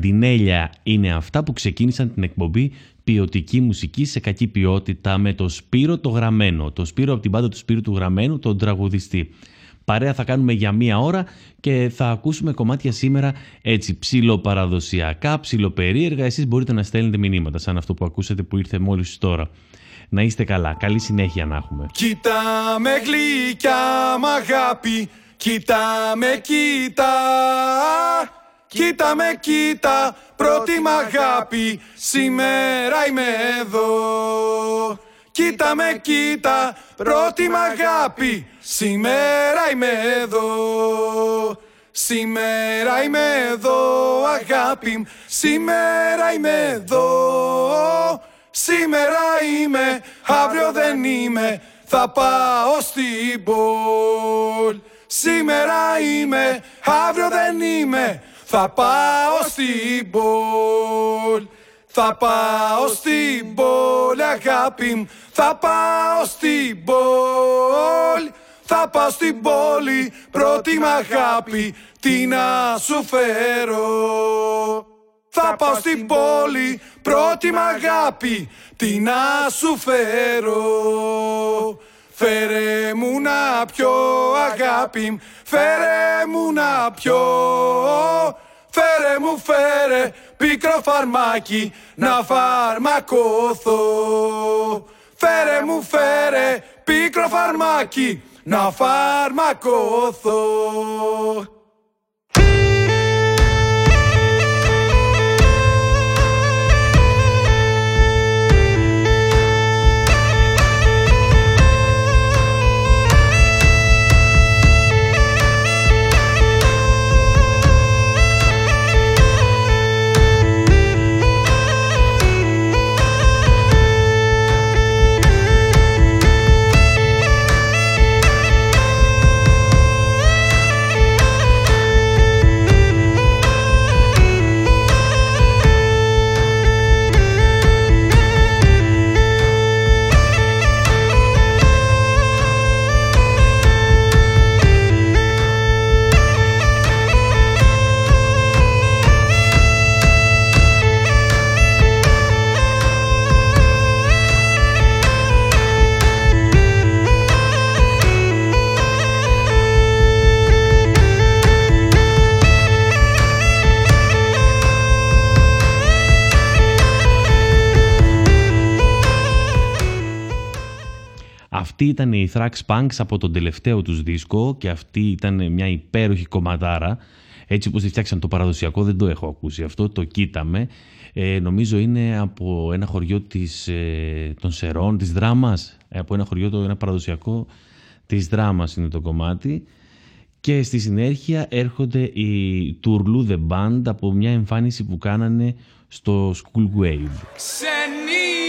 Τα καντινέλια είναι αυτά που ξεκίνησαν την εκπομπή ποιοτική μουσική σε κακή ποιότητα με το Σπύρο το Γραμμένο. Το Σπύρο από την πάντα του Σπύρου του Γραμμένου, τον τραγουδιστή. Παρέα θα κάνουμε για μία ώρα και θα ακούσουμε κομμάτια σήμερα έτσι ψηλοπαραδοσιακά, ψηλοπερίεργα. Εσείς μπορείτε να στέλνετε μηνύματα σαν αυτό που ακούσατε που ήρθε μόλις τώρα. Να είστε καλά. Καλή συνέχεια να έχουμε. Κοίτα με γλυκιά μ' αγάπη, κοίτα με κοίτα. Κοίτα με κοίτα, πρώτη μ' αγάπη, σήμερα είμαι εδώ. Κοίτα με κοίτα, πρώτη μ' αγάπη, σήμερα είμαι εδώ. Σήμερα είμαι εδώ αγάπη σήμερα είμαι εδώ. Σήμερα είμαι, αύριο δεν είμαι, θα πάω στην πόλ. Σήμερα είμαι, αύριο δεν είμαι, θα πάω στην πόλ. Θα πάω στην πόλη αγάπη μου. Θα πάω στην πόλη. Θα πάω στην πόλη Πρώτη μ' αγάπη. Τι να σου φέρω. Θα πάω στην πόλη Πρώτη μ' αγάπη. Τι να σου φέρω. Φέρε μου να πιω αγάπη Φέρε μου να πιω Φέρε μου φέρε πικρό φαρμάκι να φαρμακωθώ. Φέρε μου φέρε πικρό φαρμάκι να φαρμακωθώ Αυτή ήταν η Thrax Punks από τον τελευταίο τους δίσκο και αυτή ήταν μια υπέροχη κομματάρα. Έτσι όπως τη φτιάξαν το παραδοσιακό δεν το έχω ακούσει αυτό, το κοίταμε. Ε, νομίζω είναι από ένα χωριό της, ε, των Σερών, της Δράμας, ε, από ένα χωριό, το, ένα παραδοσιακό της Δράμας είναι το κομμάτι. Και στη συνέχεια έρχονται οι Tourlou The Band από μια εμφάνιση που κάνανε στο School Wave. Το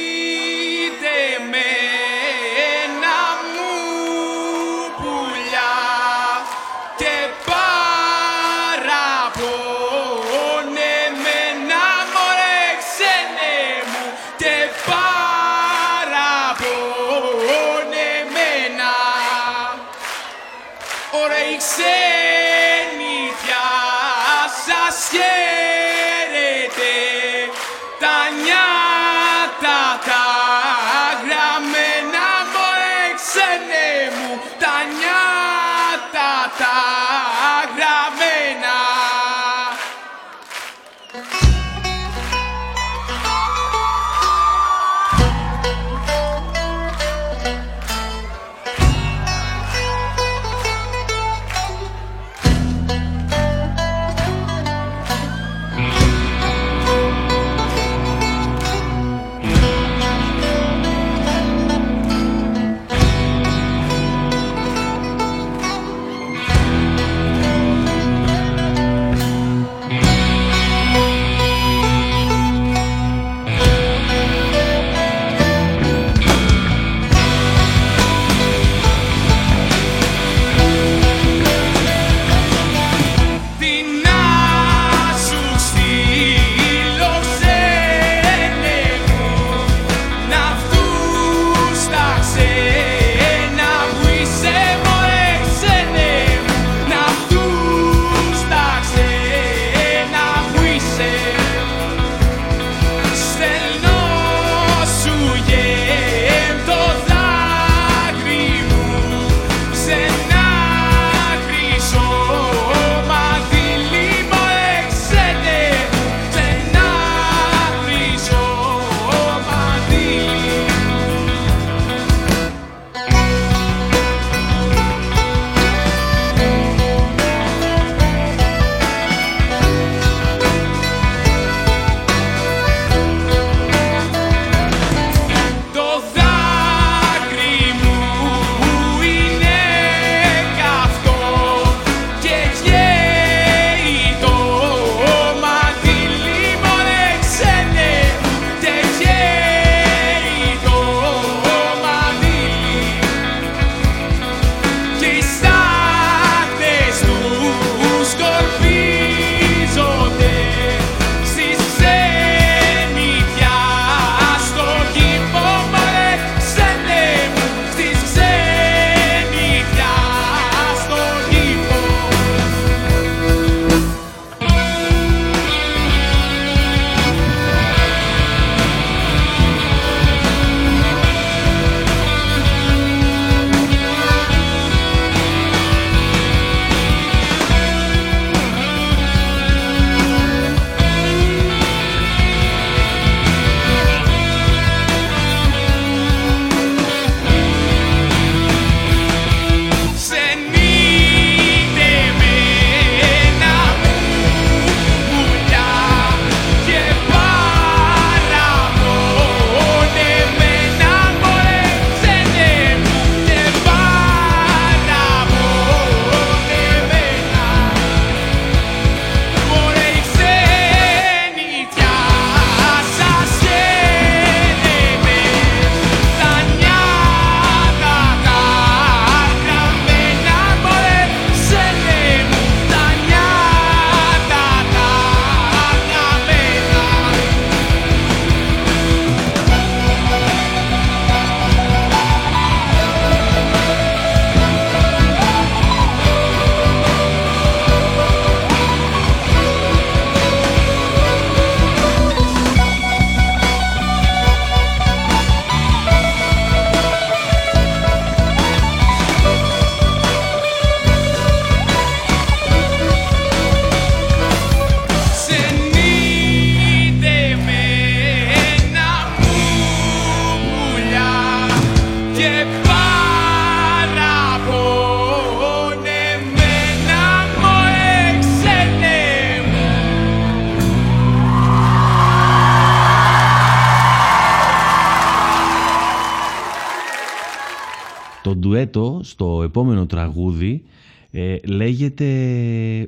επόμενο τραγούδι ε, λέγεται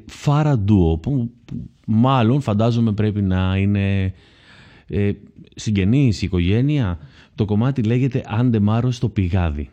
Φαραντούο που, μάλλον φαντάζομαι πρέπει να είναι ε, συγγενής, οικογένεια. Το κομμάτι λέγεται Άντε στο πηγάδι.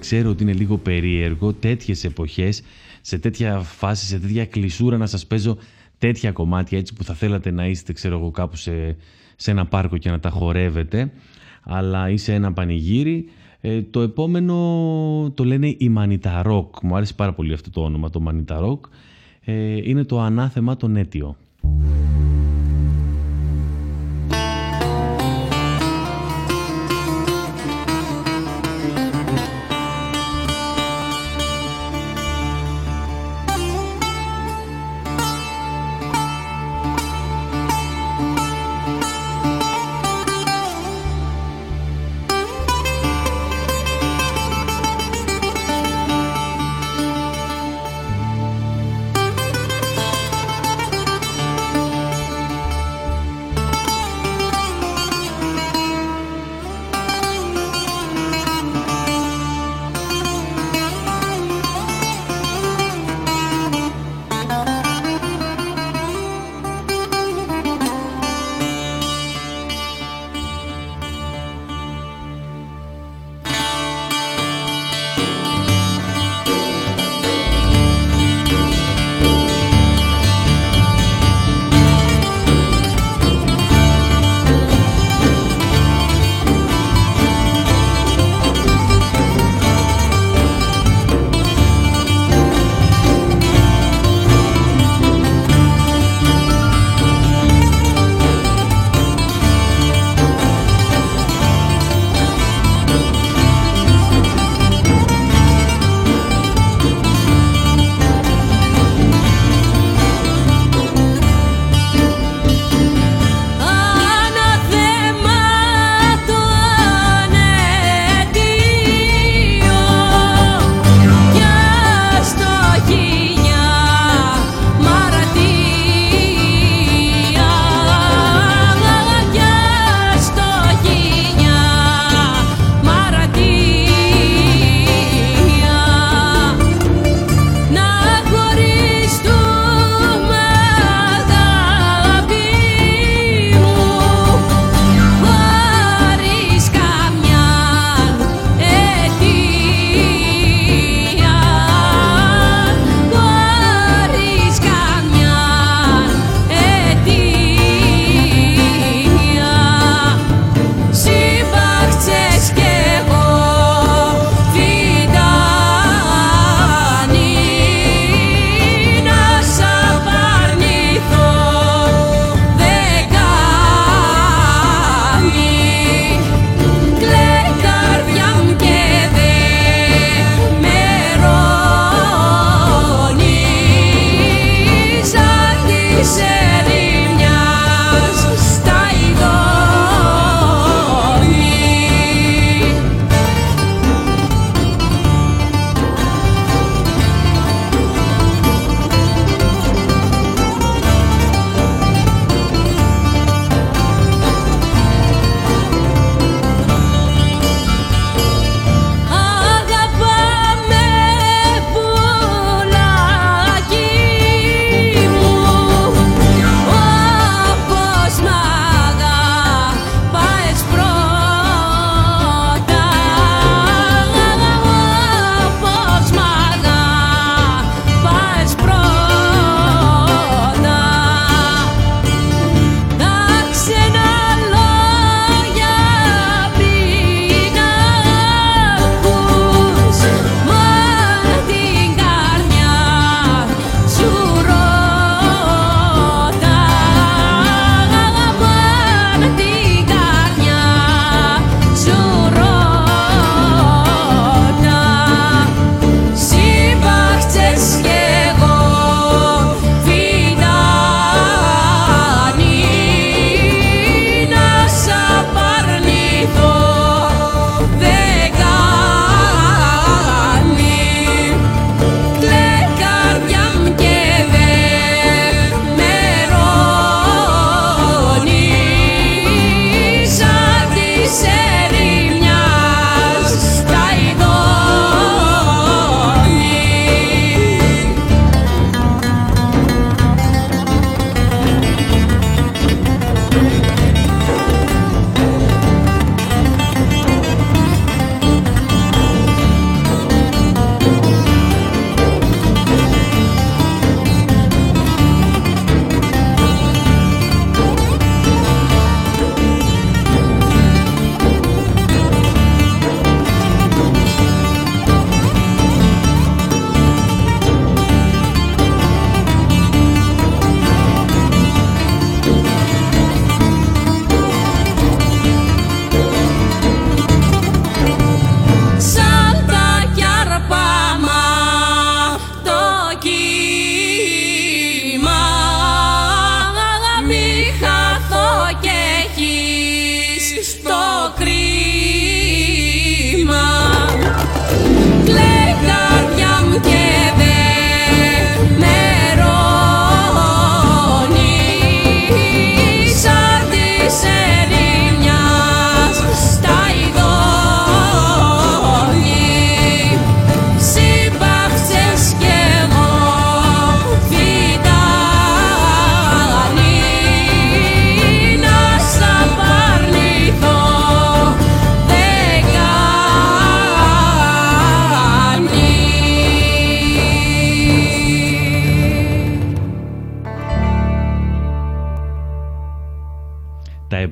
Ξέρω ότι είναι λίγο περίεργο τέτοιες εποχές, σε τέτοια φάση, σε τέτοια κλεισούρα να σας παίζω τέτοια κομμάτια έτσι που θα θέλατε να είστε ξέρω εγώ κάπου σε, σε ένα πάρκο και να τα χορεύετε αλλά ή σε ένα πανηγύρι. Ε, το επόμενο το λένε η Μανιταρόκ. Μου άρεσε πάρα πολύ αυτό το όνομα, το Μανιταρόκ. Ε, είναι το ανάθεμα τον αίτιο.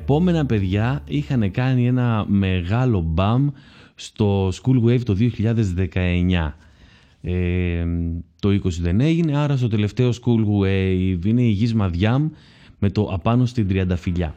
Επόμενα παιδιά είχαν κάνει ένα μεγάλο μπαμ στο School Wave το 2019. Ε, το 20 δεν έγινε, άρα στο τελευταίο School Wave είναι η Γης Μαδιάμ με το «Απάνω στην Τριανταφυλιά».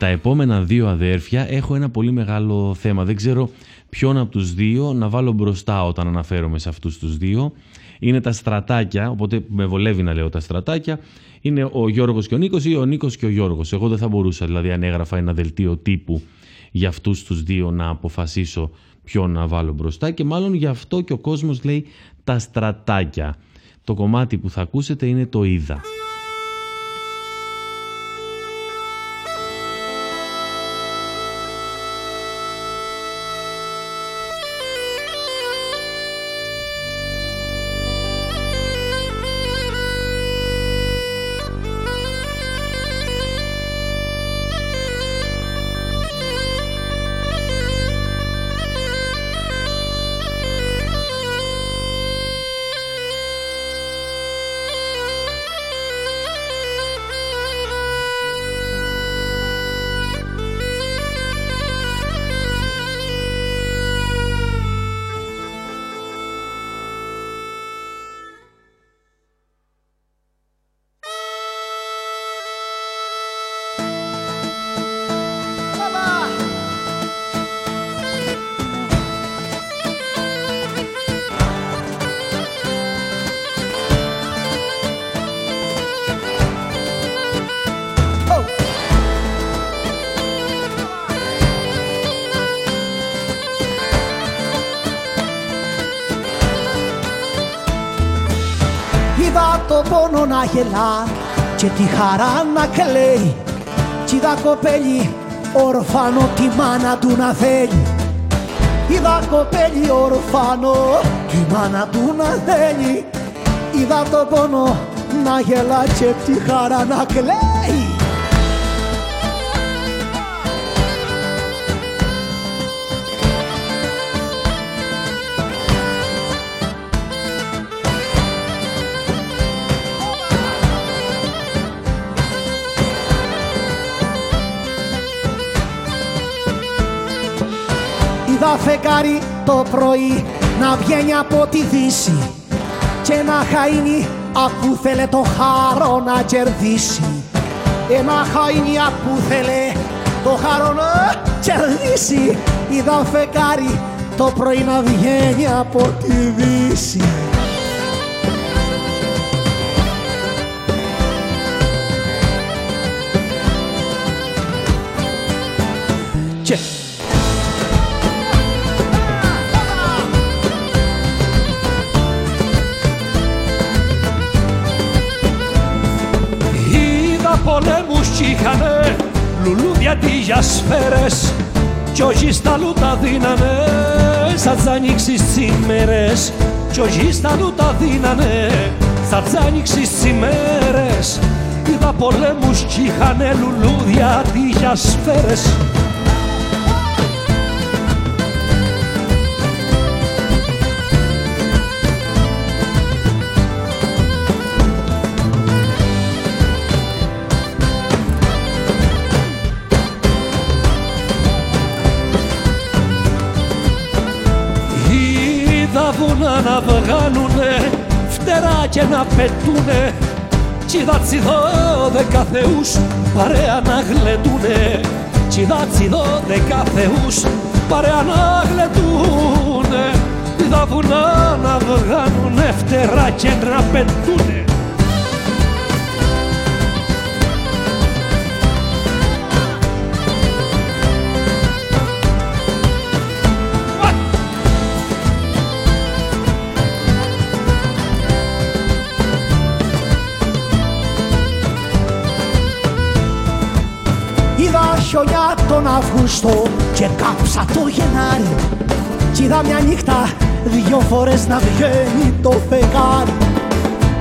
Τα επόμενα δύο αδέρφια έχω ένα πολύ μεγάλο θέμα. Δεν ξέρω ποιον από τους δύο να βάλω μπροστά όταν αναφέρομαι σε αυτούς τους δύο. Είναι τα στρατάκια, οπότε με βολεύει να λέω τα στρατάκια. Είναι ο Γιώργος και ο Νίκος ή ο Νίκος και ο Γιώργος. Εγώ δεν θα μπορούσα δηλαδή αν έγραφα ένα δελτίο τύπου για αυτούς τους δύο να αποφασίσω ποιο να βάλω μπροστά και μάλλον γι' αυτό και ο κόσμος λέει τα στρατάκια. Το κομμάτι που θα ακούσετε είναι το «Είδα». Γελά και τη χαρά να κλαίει. Κι είδα κοπέλι ορφάνο τη μάνα του να θέλει. Είδα κοπέλι ορφάνο τη μάνα του να θέλει. Είδα το πόνο να γελά και τη χαρά να κλαίει φεγγάρι το πρωί να βγαίνει από τη δύση και ένα χαΐνι που θέλε το χάρο να κερδίσει. Ένα χαΐνι που θέλε το χάρο να κερδίσει. Είδα φεγγάρι το πρωί να βγαίνει από τη δύση. Κι είχανε λουλούδια τι για σφαίρες κι όχι στα λούτα δίνανε σαν τζάνιξεις τσιμέρες. Κι όχι στα λούτα δίνανε σαν τζάνιξεις τσιμέρες. Είδα πολέμους κι είχανε λουλούδια τι για σφαίρες να βγάνουνε φτερά και να πετούνε. Τσιδά τσιδό δεκα θεούς παρέα να γλεντούνε. Τσιδά τσιδό δεκα θεούς παρέα να γλεντούνε. Είδα βουνά να βγάνουνε φτερά και να πετούνε χιονιά τον Αύγουστο και κάψα το Γενάρη. Κι είδα μια νύχτα δυο φορές να βγαίνει το φεγγάρι.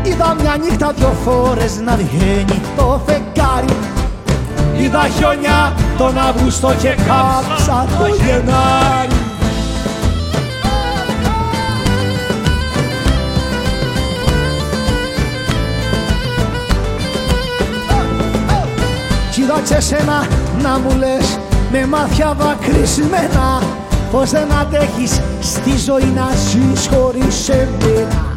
Είδα μια νύχτα δυο φορές να βγαίνει το φεγγάρι. Είδα χιονιά τον Αύγουστο και κάψα το Γενάρη Κι είδα και σένα να μου λες με μάτια δακρυσμένα πως δεν αντέχεις στη ζωή να ζεις χωρίς εμένα.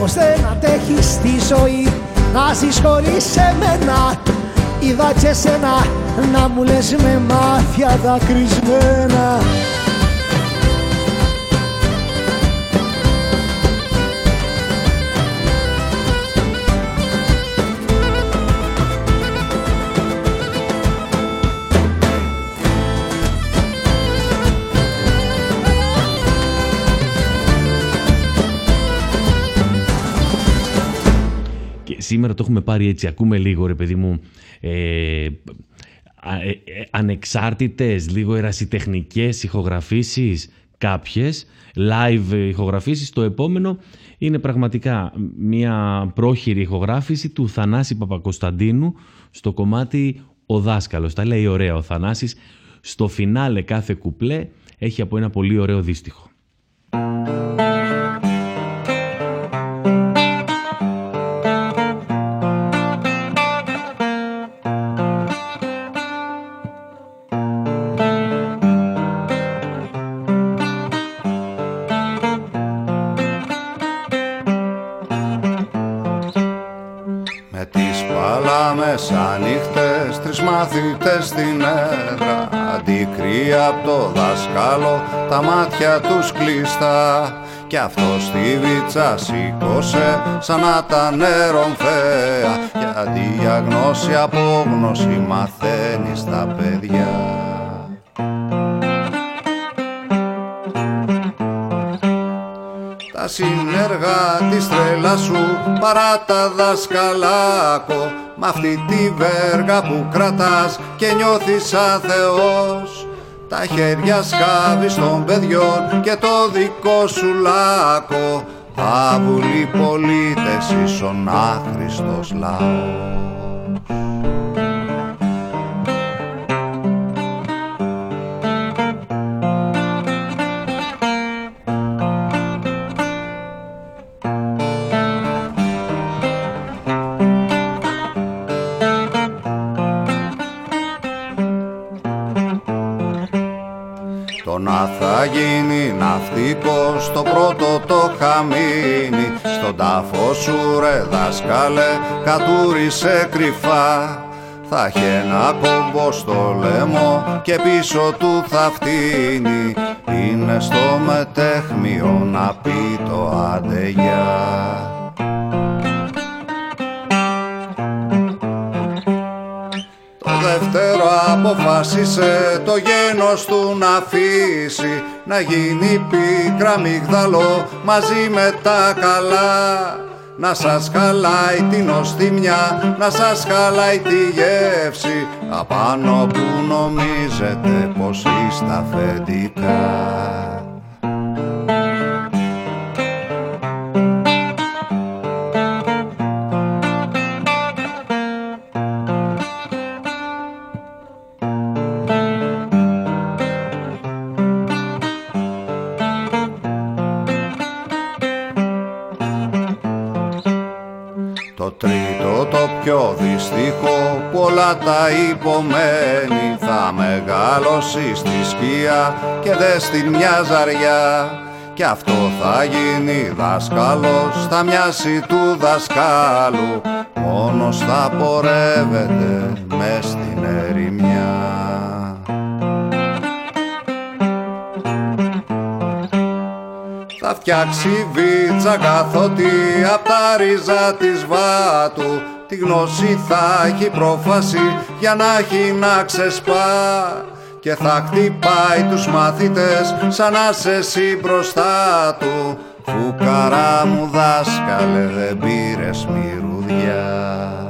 Πως δεν αντέχεις στη ζωή να ζεις χωρίς εμένα. Είδα και σένα να μου λες με μάτια δακρυσμένα έχουμε πάρει έτσι, ακούμε λίγο ρε παιδί μου, ε, ανεξάρτητες, λίγο ερασιτεχνικές ηχογραφήσεις, κάποιες, live ηχογραφήσεις. Το επόμενο είναι πραγματικά μια πρόχειρη ηχογράφηση του Θανάση Παπακοσταντίνου στο κομμάτι «Ο δάσκαλος». Τα λέει ωραία ο Θανάσης. Στο φινάλε κάθε κουπλέ έχει από ένα πολύ ωραίο δίστιχο. Τα μάτια τους κλειστά. Κι αυτό στη βίτσα σήκωσε σαν να τα νερομφαία Γιατί διαγνώση απόγνωση μαθαίνει στα παιδιά. Τα συνεργά της τρέλα σου παρά τα δασκαλάκο. Μ' αυτή τη βέργα που κρατάς και νιώθεις σαν Θεός Τα χέρια σκάβεις των παιδιών και το δικό σου λάκκο. Άβουλοι πολίτες ίσον άχρηστος λαός Στον τάφο σου ρε δάσκαλε κατούρισε κρυφά. Θα έχει ένα κόμπο στο λαιμό και πίσω του θα φτύνει. Είναι στο μετέχμιο να πει το αντεγιά Το δεύτερο αποφάσισε το γένος του να αφήσει να γίνει πίκρα μυγδαλό μαζί με τα καλά να σας χαλάει την οστιμιά, να σας χαλάει τη γεύση απάνω που νομίζετε πως είστε αφεντικά. Τα υπομένει θα μεγαλώσει στη σκία και δες στην μια ζαριά. Και αυτό θα γίνει δάσκαλος, θα μοιάσει του δασκάλου. Μόνος θα πορεύεται μες στην ερημιά. Θα φτιάξει βίτσα καθότι απ' τα ρίζα της βάτου Τη γνώση θα έχει πρόφαση για να έχει να ξεσπά. Και θα χτυπάει τους μαθητές σαν να σε εσύ μπροστά του. Φουκαρά μου δάσκαλε δεν πήρες μυρουδιά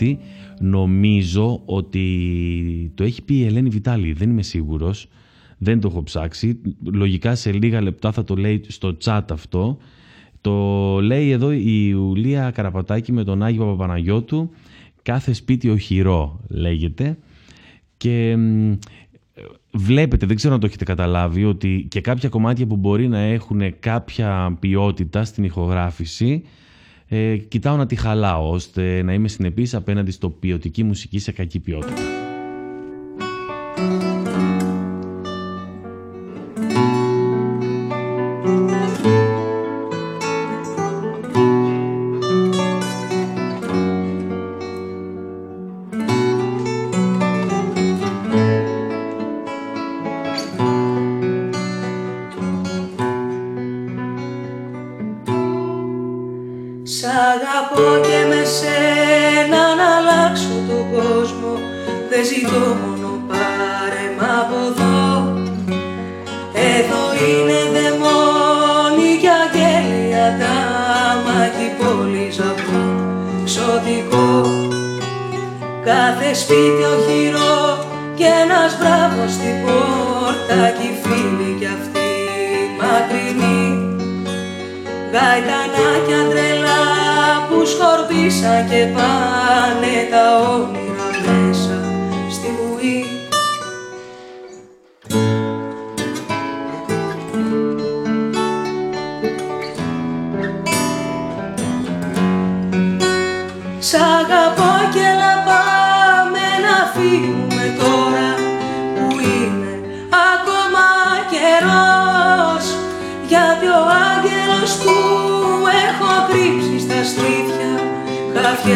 κομμάτι νομίζω ότι το έχει πει η Ελένη Βιτάλη, δεν είμαι σίγουρος, δεν το έχω ψάξει. Λογικά σε λίγα λεπτά θα το λέει στο chat αυτό. Το λέει εδώ η Ιουλία Καραπατάκη με τον Άγιο Παπαναγιώτου. Κάθε σπίτι οχυρό λέγεται. Και βλέπετε, δεν ξέρω αν το έχετε καταλάβει, ότι και κάποια κομμάτια που μπορεί να έχουν κάποια ποιότητα στην ηχογράφηση ε, κοιτάω να τη χαλάω ώστε να είμαι συνεπής απέναντι στο ποιοτική μουσική σε κακή ποιότητα.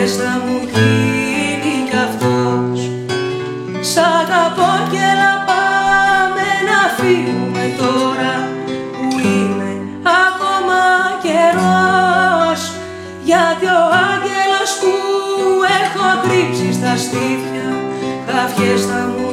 Κάποιες θα μου γίνει κι αυτός. Σ' αγαπώ και λαπάμε να φύγουμε τώρα που είναι ακόμα καιρός. Γιατί ο άγγελος που έχω κρύψει στα στήθια κάποιες θα μου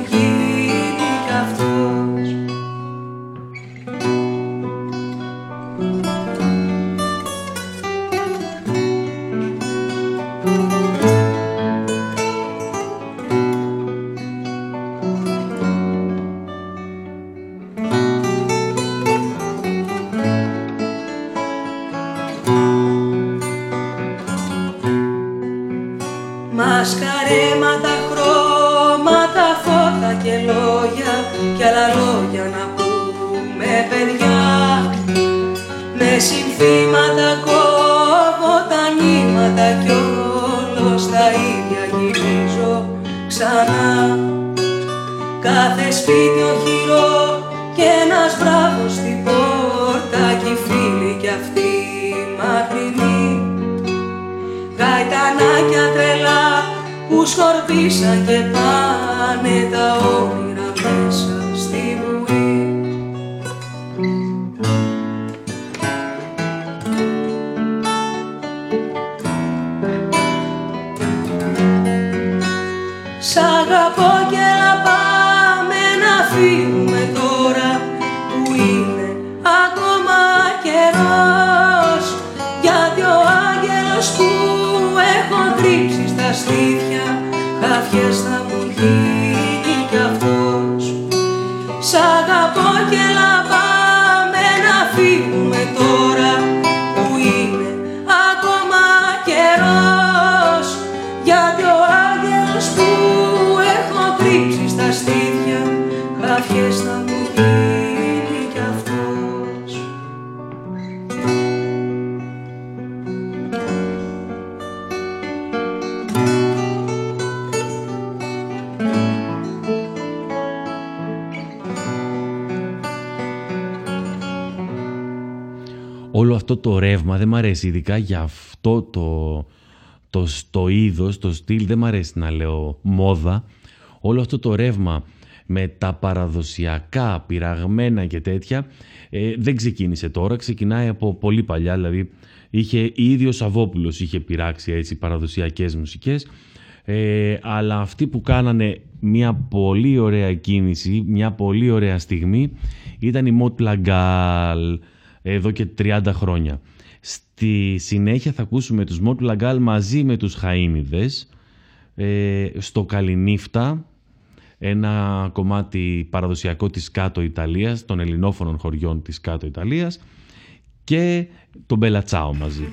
Σ' αγαπώ και λαπάμε να φύγουμε αυτό το ρεύμα δεν μ' αρέσει, ειδικά για αυτό το, το, το είδος, το στυλ, δεν μ' αρέσει να λέω μόδα. Όλο αυτό το ρεύμα με τα παραδοσιακά, πειραγμένα και τέτοια, ε, δεν ξεκίνησε τώρα, ξεκινάει από πολύ παλιά, δηλαδή είχε ήδη ο Σαββόπουλος είχε πειράξει έτσι παραδοσιακές μουσικές, ε, αλλά αυτοί που κάνανε μια πολύ ωραία κίνηση, μια πολύ ωραία στιγμή, ήταν η Mode Plagal, εδώ και 30 χρόνια. Στη συνέχεια θα ακούσουμε τους Mode Plagal μαζί με τους Χαΐνιδες, ε, στο Καληνύφτα, ένα κομμάτι παραδοσιακό της κάτω Ιταλίας, των ελληνόφωνων χωριών της κάτω Ιταλίας και τον Bella Ciao μαζί.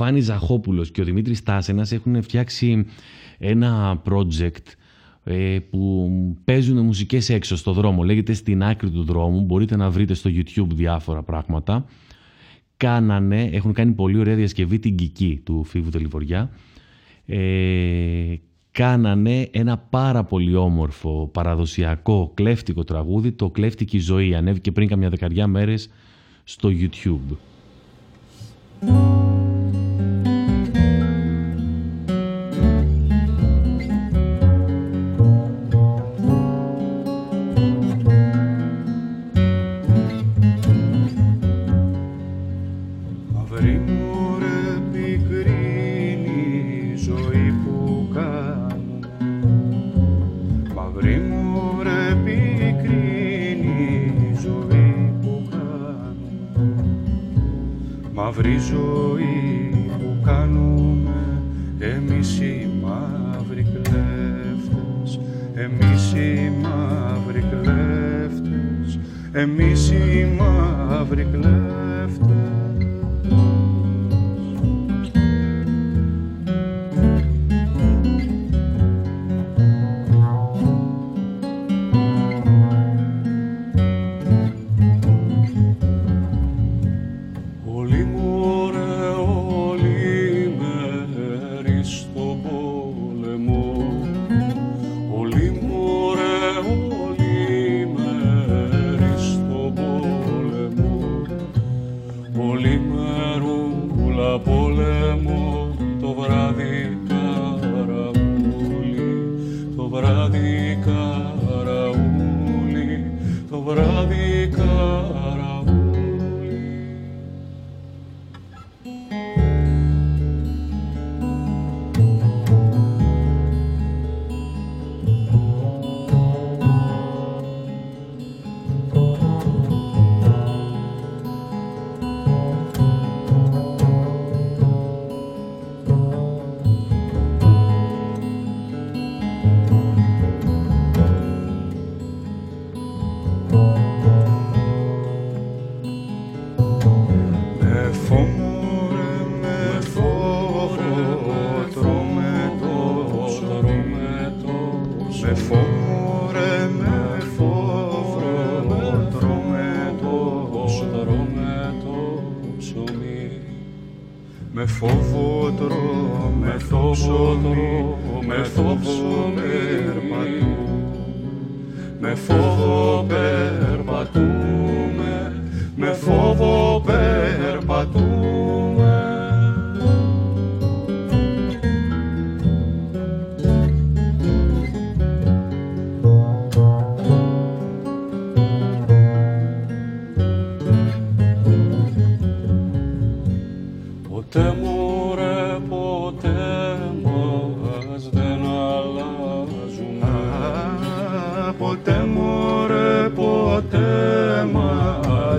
Φάνη Ζαχώπουλο και ο Δημήτρης Τάσενας έχουν φτιάξει ένα project ε, που παίζουν μουσικές έξω στο δρόμο. Λέγεται «Στην άκρη του δρόμου». Μπορείτε να βρείτε στο YouTube διάφορα πράγματα. Κάνανε, έχουν κάνει πολύ ωραία διασκευή την Κική του Φίβου Τελιβοριά. Ε, κάνανε ένα πάρα πολύ όμορφο παραδοσιακό κλέφτικο τραγούδι, το «Κλέφτικη ζωή». Ανέβηκε πριν καμιά δεκαριά μέρες στο YouTube. εμείς οι μαύροι κλέφτες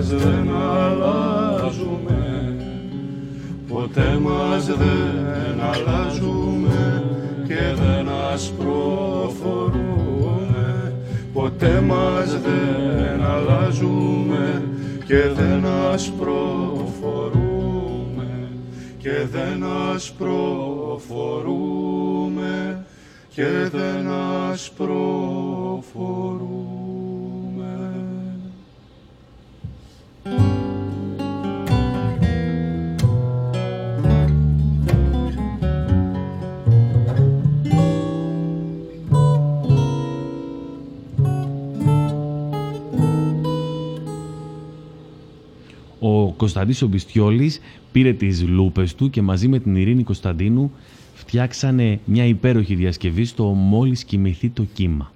μας δεν αλλάζουμε. Ποτέ μας δεν αλλάζουμε και δεν ας προφορούμε ποτέ μας δεν αλλάζουμε και δεν ας προφορούμε και δεν ας προφορούμε και δεν ας προφορούμε Κωνσταντής Ομπιστιόλης πήρε τις λούπες του και μαζί με την Ειρήνη Κωνσταντίνου φτιάξανε μια υπέροχη διασκευή στο «Μόλις κοιμηθεί το κύμα».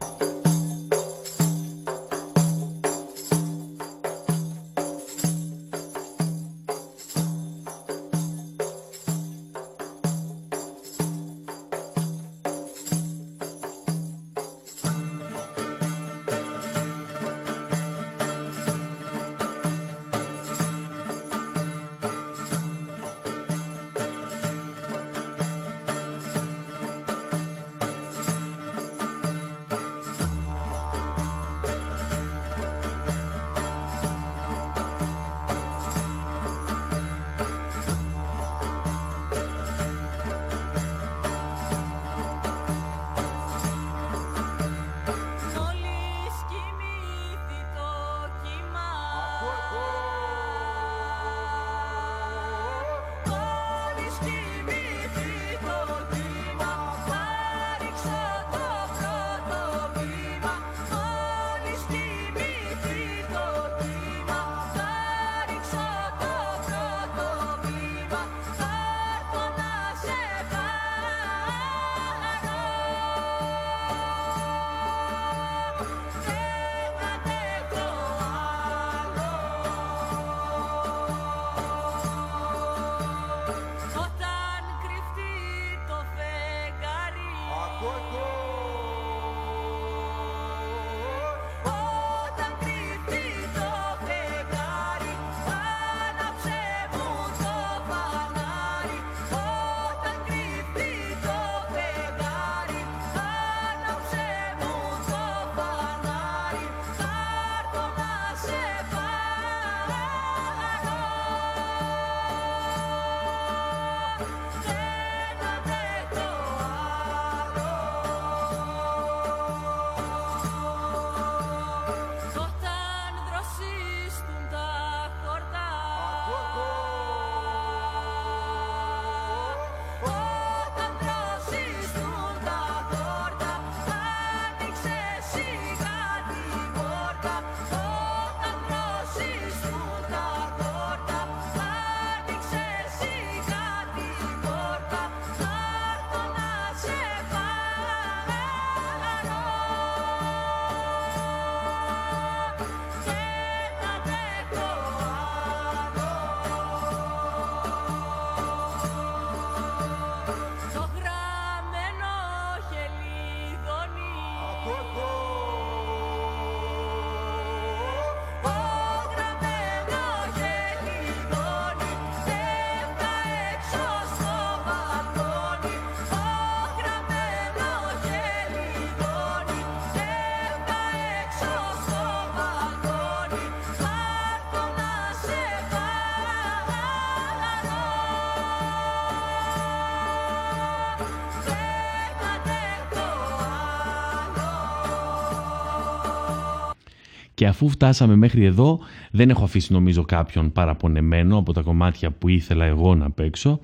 Και αφού φτάσαμε μέχρι εδώ, δεν έχω αφήσει νομίζω κάποιον παραπονεμένο από τα κομμάτια που ήθελα εγώ να παίξω.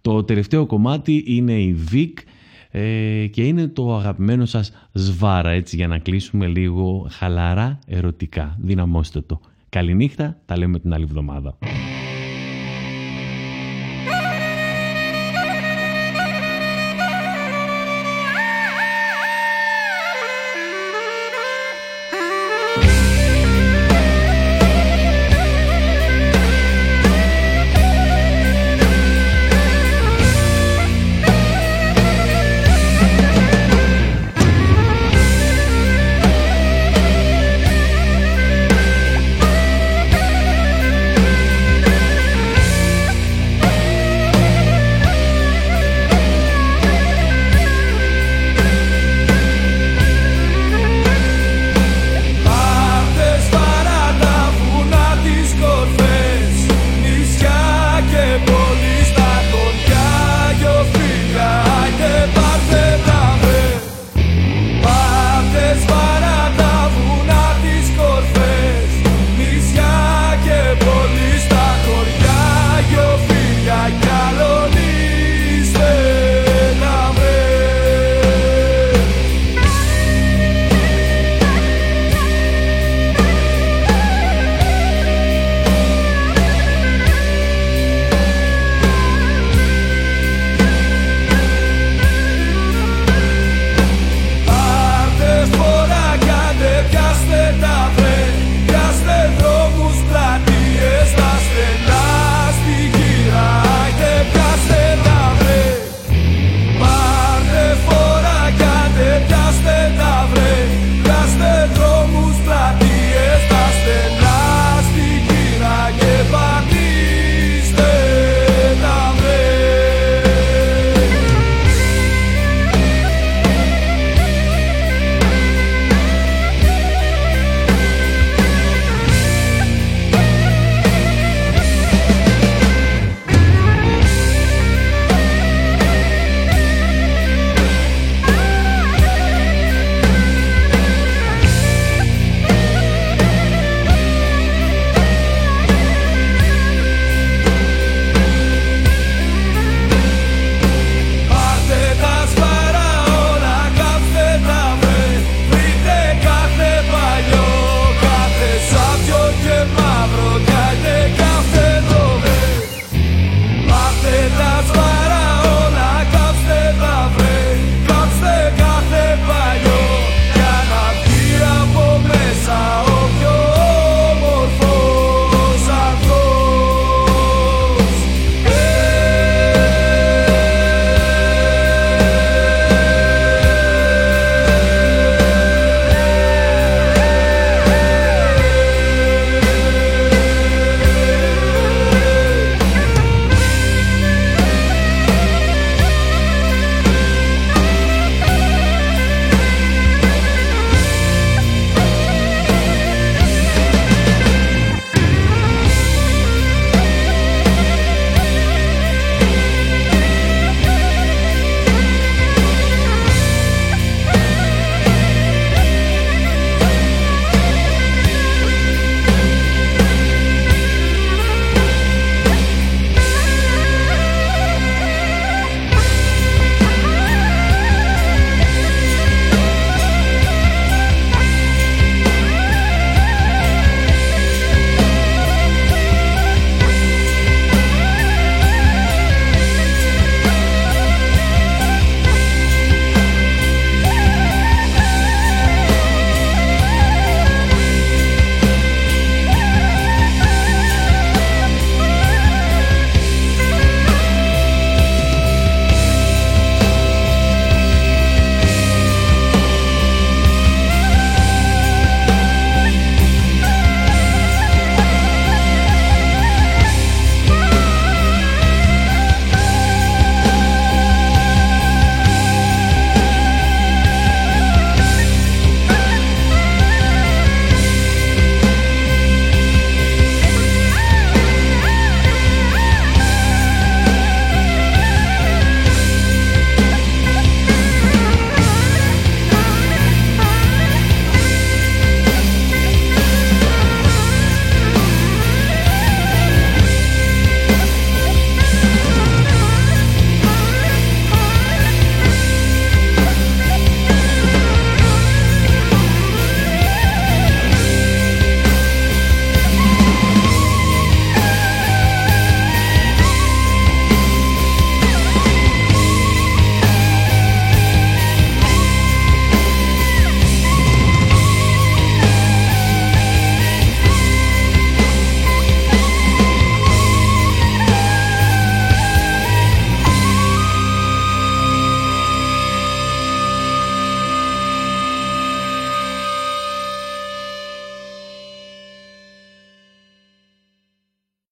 Το τελευταίο κομμάτι είναι η Vic ε, και είναι το αγαπημένο σας σβάρα, έτσι για να κλείσουμε λίγο χαλαρά ερωτικά. Δυναμώστε το. Καληνύχτα, τα λέμε την άλλη εβδομάδα.